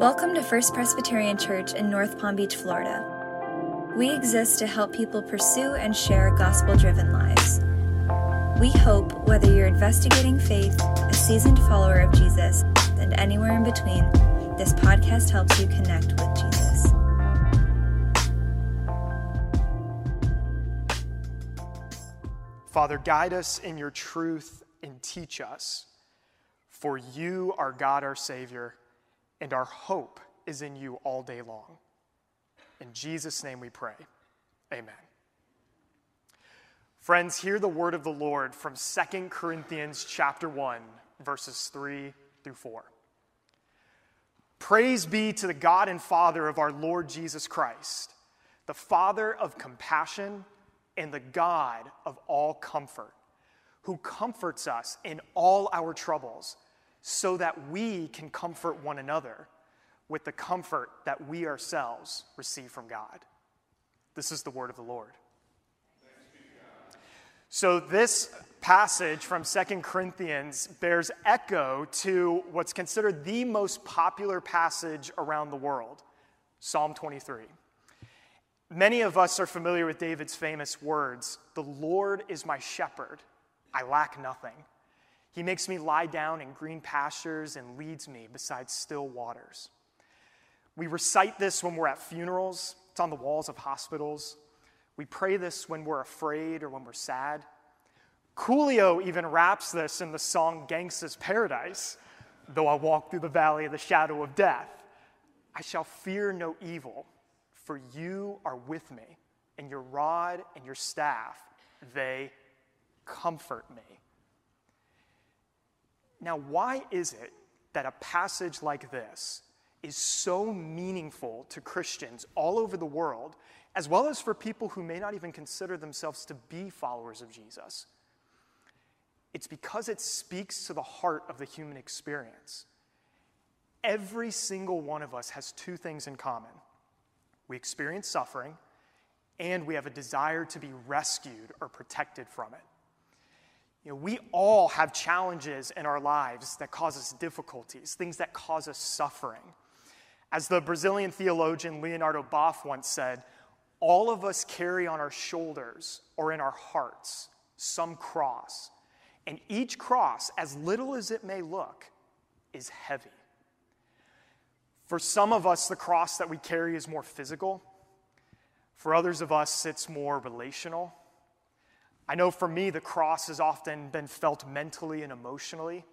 Welcome to First Presbyterian Church in North Palm Beach, Florida. We exist to help people pursue and share gospel driven lives. We hope whether you're investigating faith, a seasoned follower of Jesus, and anywhere in between, this podcast helps you connect with Jesus. Father, guide us in your truth and teach us. For you are God, our Savior, and our hope is in you all day long. In Jesus' name we pray. Amen. Friends, hear the word of the Lord from 2 Corinthians chapter 1, verses 3 through 4. Praise be to the God and Father of our Lord Jesus Christ, the Father of compassion and the God of all comfort, who comforts us in all our troubles, so that we can comfort one another with the comfort that we ourselves receive from God. This is the word of the Lord. So, this passage from Second Corinthians bears echo to what's considered the most popular passage around the world Psalm 23. Many of us are familiar with David's famous words The Lord is my shepherd, I lack nothing. He makes me lie down in green pastures and leads me beside still waters. We recite this when we're at funerals, it's on the walls of hospitals. We pray this when we're afraid or when we're sad. Coolio even raps this in the song Gangsta's Paradise. Though I walk through the valley of the shadow of death, I shall fear no evil, for you are with me, and your rod and your staff, they comfort me. Now, why is it that a passage like this is so meaningful to Christians all over the world, as well as for people who may not even consider themselves to be followers of Jesus? It's because it speaks to the heart of the human experience. Every single one of us has two things in common we experience suffering, and we have a desire to be rescued or protected from it. You know, we all have challenges in our lives that cause us difficulties, things that cause us suffering. As the Brazilian theologian Leonardo Boff once said, all of us carry on our shoulders or in our hearts some cross and each cross, as little as it may look, is heavy. For some of us, the cross that we carry is more physical. For others of us, it's more relational. I know for me, the cross has often been felt mentally and emotionally.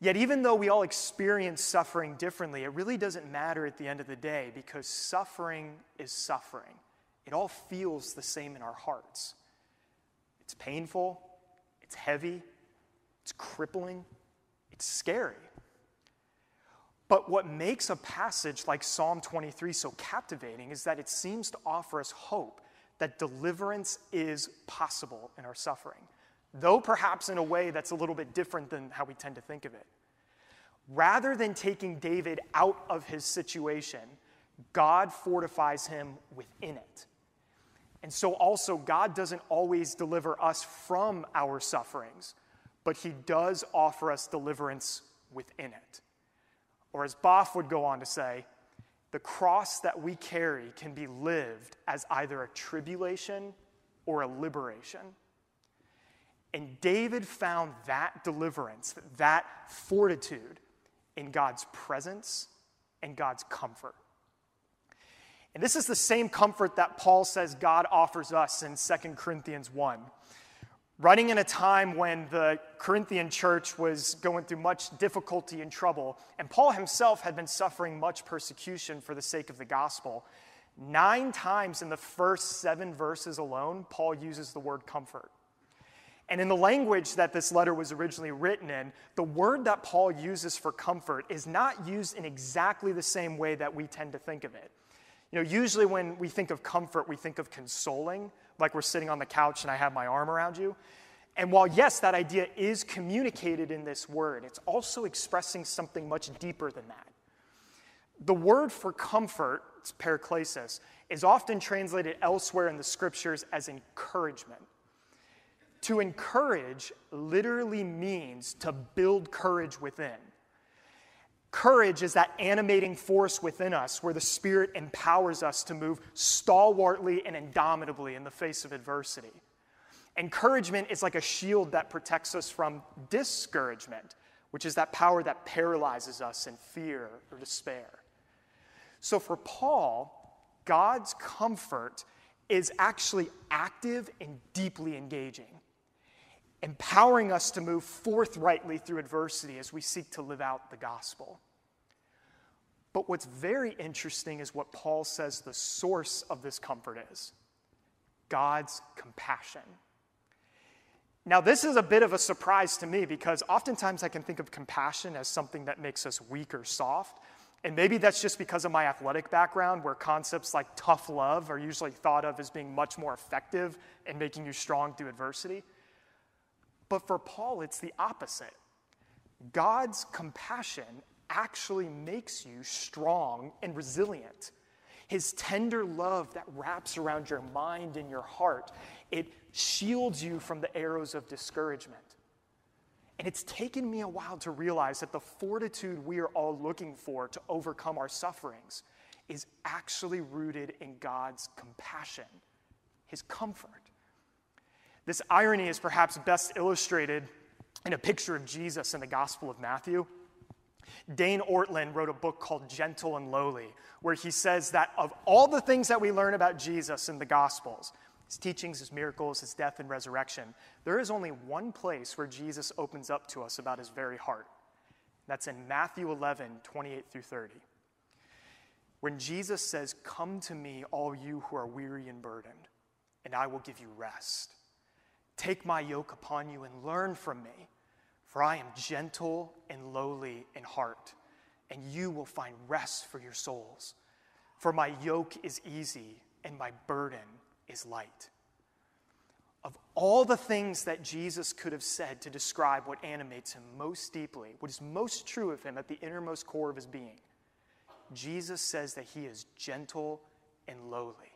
Yet, even though we all experience suffering differently, it really doesn't matter at the end of the day because suffering is suffering. It all feels the same in our hearts. It's painful, it's heavy, it's crippling, it's scary. But what makes a passage like Psalm 23 so captivating is that it seems to offer us hope that deliverance is possible in our suffering, though perhaps in a way that's a little bit different than how we tend to think of it. Rather than taking David out of his situation, God fortifies him within it. And so, also, God doesn't always deliver us from our sufferings, but He does offer us deliverance within it. Or, as Boff would go on to say, the cross that we carry can be lived as either a tribulation or a liberation. And David found that deliverance, that fortitude in God's presence and God's comfort. And this is the same comfort that Paul says God offers us in 2 Corinthians 1. Writing in a time when the Corinthian church was going through much difficulty and trouble, and Paul himself had been suffering much persecution for the sake of the gospel, nine times in the first seven verses alone, Paul uses the word comfort. And in the language that this letter was originally written in, the word that Paul uses for comfort is not used in exactly the same way that we tend to think of it. You know, usually when we think of comfort, we think of consoling, like we're sitting on the couch and I have my arm around you. And while, yes, that idea is communicated in this word, it's also expressing something much deeper than that. The word for comfort, it's paraklesis, is often translated elsewhere in the scriptures as encouragement. To encourage literally means to build courage within. Courage is that animating force within us where the Spirit empowers us to move stalwartly and indomitably in the face of adversity. Encouragement is like a shield that protects us from discouragement, which is that power that paralyzes us in fear or despair. So for Paul, God's comfort is actually active and deeply engaging, empowering us to move forthrightly through adversity as we seek to live out the gospel. But what's very interesting is what Paul says the source of this comfort is God's compassion. Now, this is a bit of a surprise to me because oftentimes I can think of compassion as something that makes us weak or soft. And maybe that's just because of my athletic background, where concepts like tough love are usually thought of as being much more effective in making you strong through adversity. But for Paul, it's the opposite. God's compassion actually makes you strong and resilient. His tender love that wraps around your mind and your heart, it shields you from the arrows of discouragement. And it's taken me a while to realize that the fortitude we are all looking for to overcome our sufferings is actually rooted in God's compassion, His comfort. This irony is perhaps best illustrated in a picture of Jesus in the Gospel of Matthew. Dane Ortlund wrote a book called Gentle and Lowly, where he says that of all the things that we learn about Jesus in the Gospels, his teachings, his miracles, his death and resurrection, there is only one place where Jesus opens up to us about his very heart. That's in Matthew 11, 28 through 30. When Jesus says, Come to me, all you who are weary and burdened, and I will give you rest. Take my yoke upon you and learn from me, for I am gentle and lowly in heart, and you will find rest for your souls. For my yoke is easy and my burden is light. Of all the things that Jesus could have said to describe what animates him most deeply, what is most true of him at the innermost core of his being, Jesus says that he is gentle and lowly.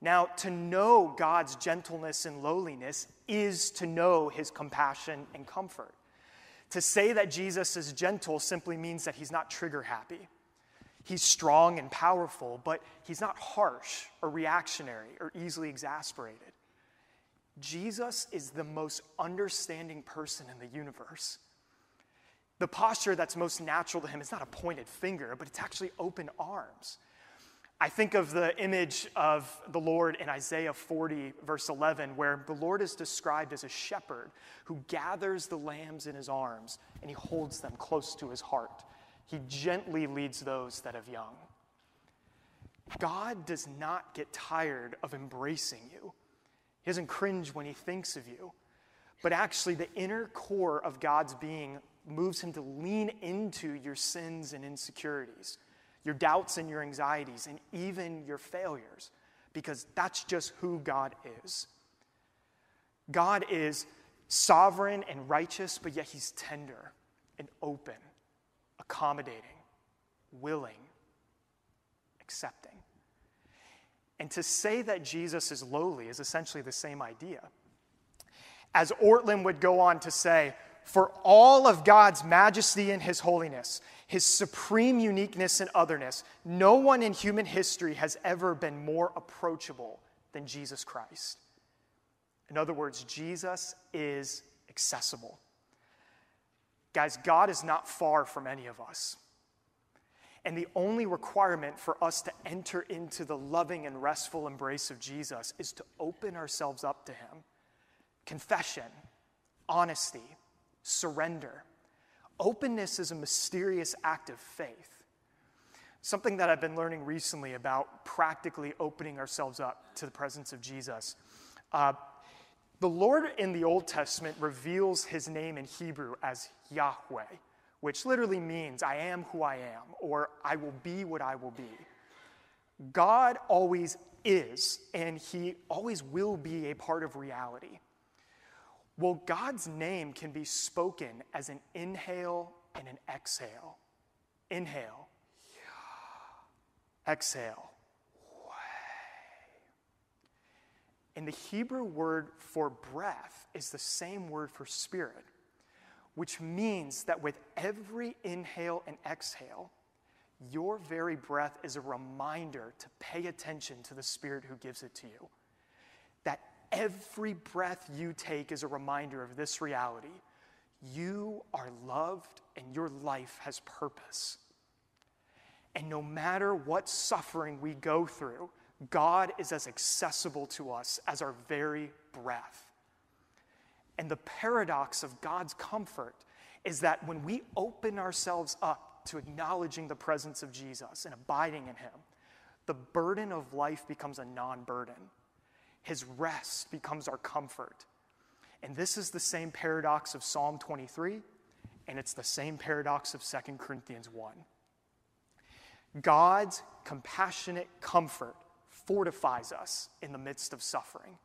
Now, to know God's gentleness and lowliness is to know his compassion and comfort. To say that Jesus is gentle simply means that he's not trigger happy. He's strong and powerful, but he's not harsh or reactionary or easily exasperated. Jesus is the most understanding person in the universe. The posture that's most natural to him is not a pointed finger, but it's actually open arms. I think of the image of the Lord in Isaiah 40, verse 11, where the Lord is described as a shepherd who gathers the lambs in his arms and he holds them close to his heart. He gently leads those that have young. God does not get tired of embracing you. He doesn't cringe when he thinks of you. But actually, the inner core of God's being moves him to lean into your sins and insecurities, your doubts and your anxieties, and even your failures, because that's just who God is. God is sovereign and righteous, but yet he's tender and open accommodating, willing, accepting. And to say that Jesus is lowly is essentially the same idea. As Ortlund would go on to say, for all of God's majesty and his holiness, his supreme uniqueness and otherness, no one in human history has ever been more approachable than Jesus Christ. In other words, Jesus is accessible. Guys, God is not far from any of us. And the only requirement for us to enter into the loving and restful embrace of Jesus is to open ourselves up to Him. Confession, honesty, surrender. Openness is a mysterious act of faith. Something that I've been learning recently about practically opening ourselves up to the presence of Jesus. Uh, the Lord in the Old Testament reveals his name in Hebrew as Yahweh, which literally means I am who I am, or I will be what I will be. God always is, and he always will be a part of reality. Well, God's name can be spoken as an inhale and an exhale. Inhale, exhale. And the Hebrew word for breath is the same word for spirit, which means that with every inhale and exhale, your very breath is a reminder to pay attention to the Spirit who gives it to you. Every breath you take is a reminder of this reality. You are loved and your life has purpose. And no matter what suffering we go through, God is as accessible to us as our very breath. And the paradox of God's comfort is that when we open ourselves up to acknowledging the presence of Jesus and abiding in Him, the burden of life becomes a non burden. His rest becomes our comfort. And this is the same paradox of Psalm 23, and it's the same paradox of 2 Corinthians 1. God's compassionate comfort fortifies us in the midst of suffering.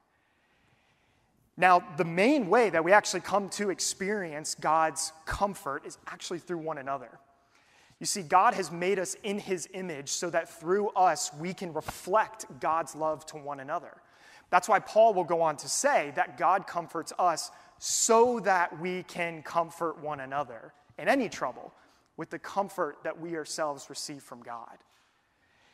Now, the main way that we actually come to experience God's comfort is actually through one another. You see, God has made us in His image so that through us we can reflect God's love to one another. That's why Paul will go on to say that God comforts us so that we can comfort one another in any trouble with the comfort that we ourselves receive from God.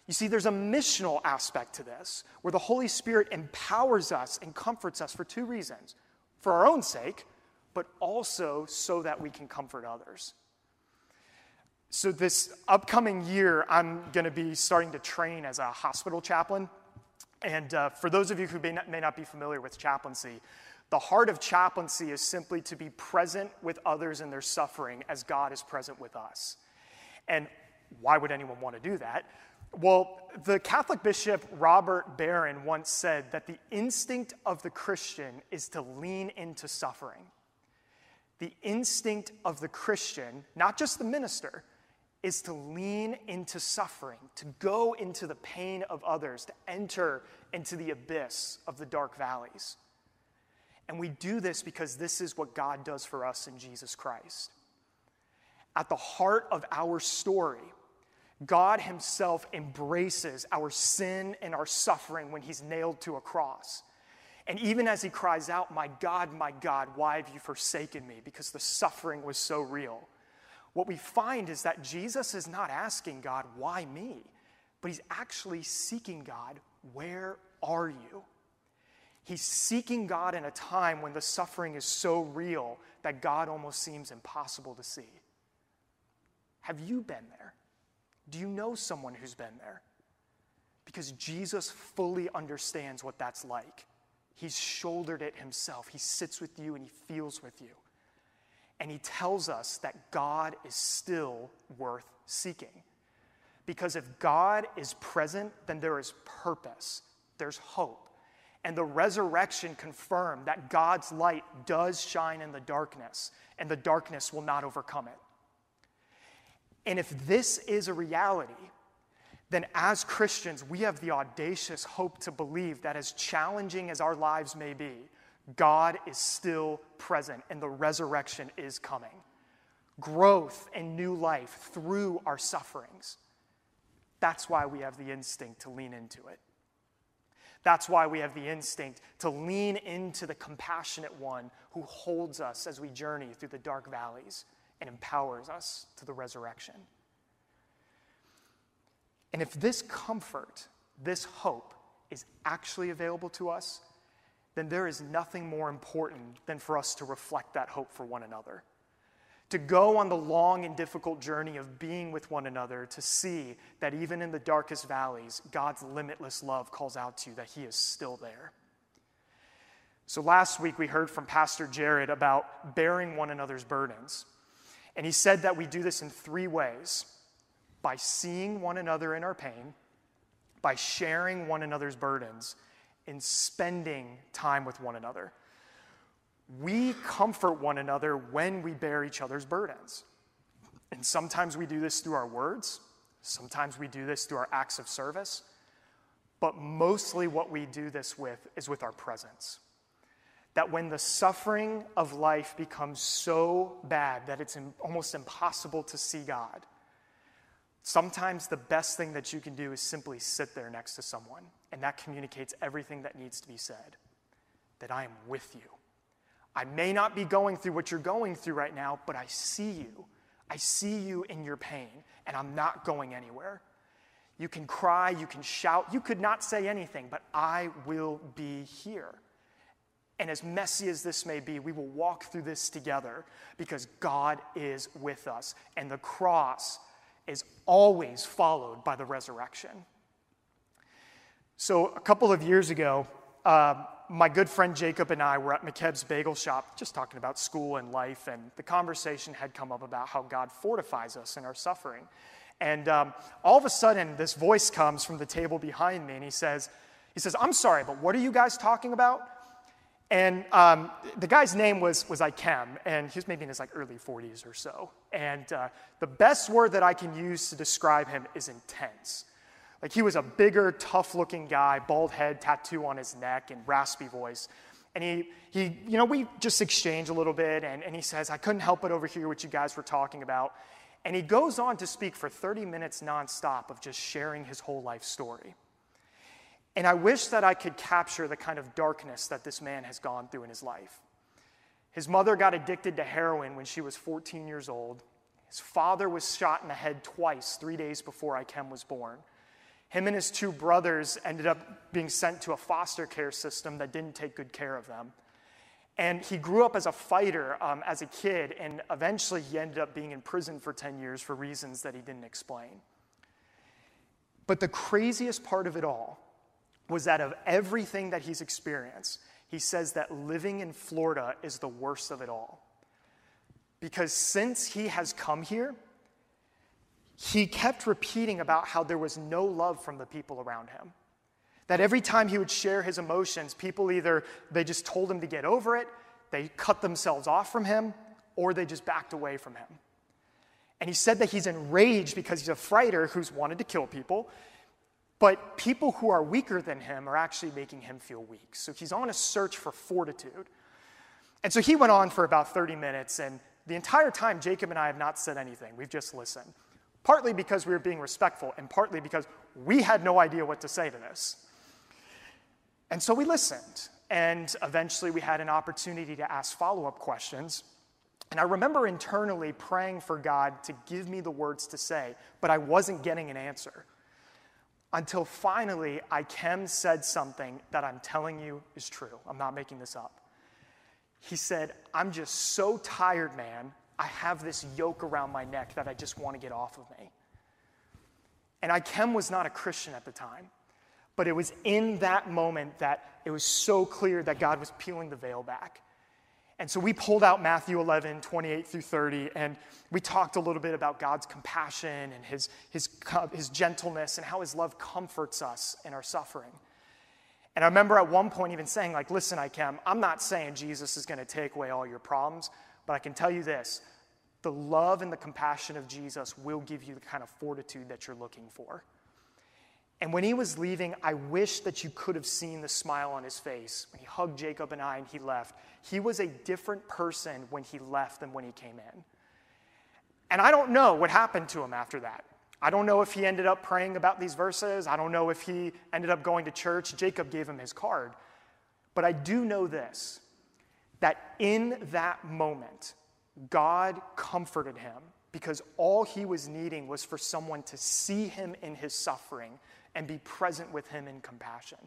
You see, there's a missional aspect to this where the Holy Spirit empowers us and comforts us for two reasons for our own sake, but also so that we can comfort others. So, this upcoming year, I'm going to be starting to train as a hospital chaplain. And uh, for those of you who may not, may not be familiar with chaplaincy, the heart of chaplaincy is simply to be present with others in their suffering as God is present with us. And why would anyone want to do that? Well, the Catholic bishop Robert Barron once said that the instinct of the Christian is to lean into suffering. The instinct of the Christian, not just the minister, is to lean into suffering, to go into the pain of others, to enter into the abyss of the dark valleys. And we do this because this is what God does for us in Jesus Christ. At the heart of our story, God Himself embraces our sin and our suffering when He's nailed to a cross. And even as He cries out, My God, my God, why have you forsaken me? Because the suffering was so real. What we find is that Jesus is not asking God, Why me? But He's actually seeking God, Where are you? He's seeking God in a time when the suffering is so real that God almost seems impossible to see. Have you been there? Do you know someone who's been there? Because Jesus fully understands what that's like. He's shouldered it himself. He sits with you and he feels with you. And he tells us that God is still worth seeking. Because if God is present, then there is purpose, there's hope. And the resurrection confirmed that God's light does shine in the darkness, and the darkness will not overcome it. And if this is a reality, then as Christians, we have the audacious hope to believe that as challenging as our lives may be, God is still present and the resurrection is coming. Growth and new life through our sufferings. That's why we have the instinct to lean into it. That's why we have the instinct to lean into the compassionate one who holds us as we journey through the dark valleys and empowers us to the resurrection. And if this comfort, this hope, is actually available to us, then there is nothing more important than for us to reflect that hope for one another. To go on the long and difficult journey of being with one another, to see that even in the darkest valleys, God's limitless love calls out to you that He is still there. So last week we heard from Pastor Jared about bearing one another's burdens. And he said that we do this in three ways by seeing one another in our pain, by sharing one another's burdens, and spending time with one another. We comfort one another when we bear each other's burdens. And sometimes we do this through our words, sometimes we do this through our acts of service, but mostly what we do this with is with our presence that when the suffering of life becomes so bad that it's almost impossible to see God, sometimes the best thing that you can do is simply sit there next to someone, and that communicates everything that needs to be said. That I am with you. I may not be going through what you're going through right now, but I see you. I see you in your pain, and I'm not going anywhere. You can cry, you can shout, you could not say anything, but I will be here. And as messy as this may be, we will walk through this together because God is with us. And the cross is always followed by the resurrection. So, a couple of years ago, uh, my good friend Jacob and I were at McKebb's Bagel Shop just talking about school and life, and the conversation had come up about how God fortifies us in our suffering. And um, all of a sudden, this voice comes from the table behind me, and he says, he says, I'm sorry, but what are you guys talking about? And um, the guy's name was, was Ikem, and he was maybe in his like early 40s or so. And uh, the best word that I can use to describe him is intense. Like he was a bigger, tough-looking guy, bald head, tattoo on his neck, and raspy voice. And he, he you know, we just exchanged a little bit, and, and he says, I couldn't help but overhear what you guys were talking about. And he goes on to speak for 30 minutes nonstop of just sharing his whole life story. And I wish that I could capture the kind of darkness that this man has gone through in his life. His mother got addicted to heroin when she was 14 years old. His father was shot in the head twice, three days before Ikem was born. Him and his two brothers ended up being sent to a foster care system that didn't take good care of them. And he grew up as a fighter um, as a kid, and eventually he ended up being in prison for 10 years for reasons that he didn't explain. But the craziest part of it all was that of everything that he's experienced, he says that living in Florida is the worst of it all. Because since he has come here, he kept repeating about how there was no love from the people around him. That every time he would share his emotions, people either they just told him to get over it, they cut themselves off from him, or they just backed away from him. And he said that he's enraged because he's a fighter who's wanted to kill people, but people who are weaker than him are actually making him feel weak. So he's on a search for fortitude. And so he went on for about 30 minutes, and the entire time, Jacob and I have not said anything. We've just listened. Partly because we were being respectful, and partly because we had no idea what to say to this. And so we listened, and eventually we had an opportunity to ask follow up questions. And I remember internally praying for God to give me the words to say, but I wasn't getting an answer until finally Ikem said something that I'm telling you is true. I'm not making this up. He said, I'm just so tired, man. I have this yoke around my neck that I just want to get off of me. And Ikem was not a Christian at the time, but it was in that moment that it was so clear that God was peeling the veil back. And so we pulled out Matthew 11, 28 through 30, and we talked a little bit about God's compassion and his, his, his gentleness and how his love comforts us in our suffering. And I remember at one point even saying, like, listen, I Ikem, I'm not saying Jesus is going to take away all your problems, but I can tell you this the love and the compassion of Jesus will give you the kind of fortitude that you're looking for. And when he was leaving, I wish that you could have seen the smile on his face when he hugged Jacob and I and he left. He was a different person when he left than when he came in. And I don't know what happened to him after that. I don't know if he ended up praying about these verses. I don't know if he ended up going to church. Jacob gave him his card. But I do know this that in that moment, God comforted him because all he was needing was for someone to see him in his suffering and be present with him in compassion.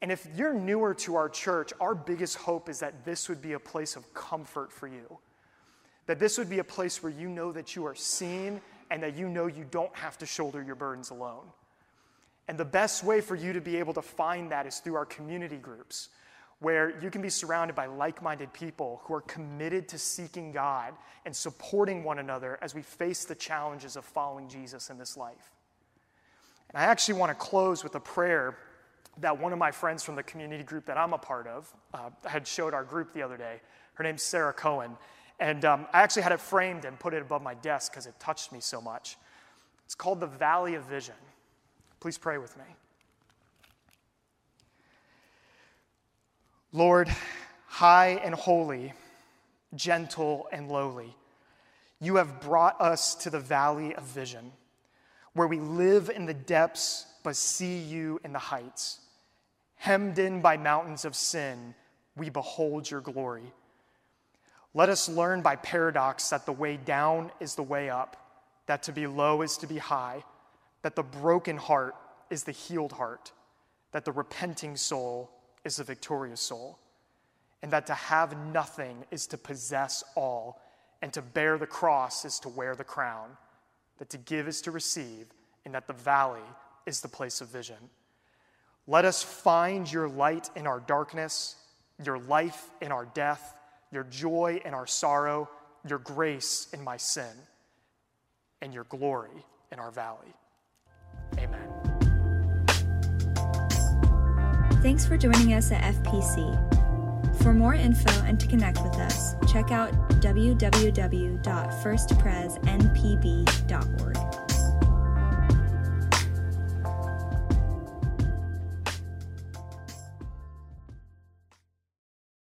And if you're newer to our church, our biggest hope is that this would be a place of comfort for you. That this would be a place where you know that you are seen and that you know you don't have to shoulder your burdens alone. And the best way for you to be able to find that is through our community groups, where you can be surrounded by like minded people who are committed to seeking God and supporting one another as we face the challenges of following Jesus in this life. And I actually want to close with a prayer that one of my friends from the community group that I'm a part of uh, had showed our group the other day. Her name's Sarah Cohen. And um, I actually had it framed and put it above my desk because it touched me so much. It's called the Valley of Vision. Please pray with me. Lord, high and holy, gentle and lowly, you have brought us to the valley of vision where we live in the depths but see you in the heights, hemmed in by mountains of sin, we behold your glory. Let us learn by paradox that the way down is the way up, that to be low is to be high, that the broken heart is the healed heart, that the repenting soul is the victorious soul, and that to have nothing is to possess all, and to bear the cross is to wear the crown, that to give is to receive, and that the valley is the place of vision. Let us find your light in our darkness, your life in our death, your joy in our sorrow, your grace in my sin, and your glory in our valley. Thanks for joining us at FPC. For more info and to connect with us, check out www.firstpresnpb.org.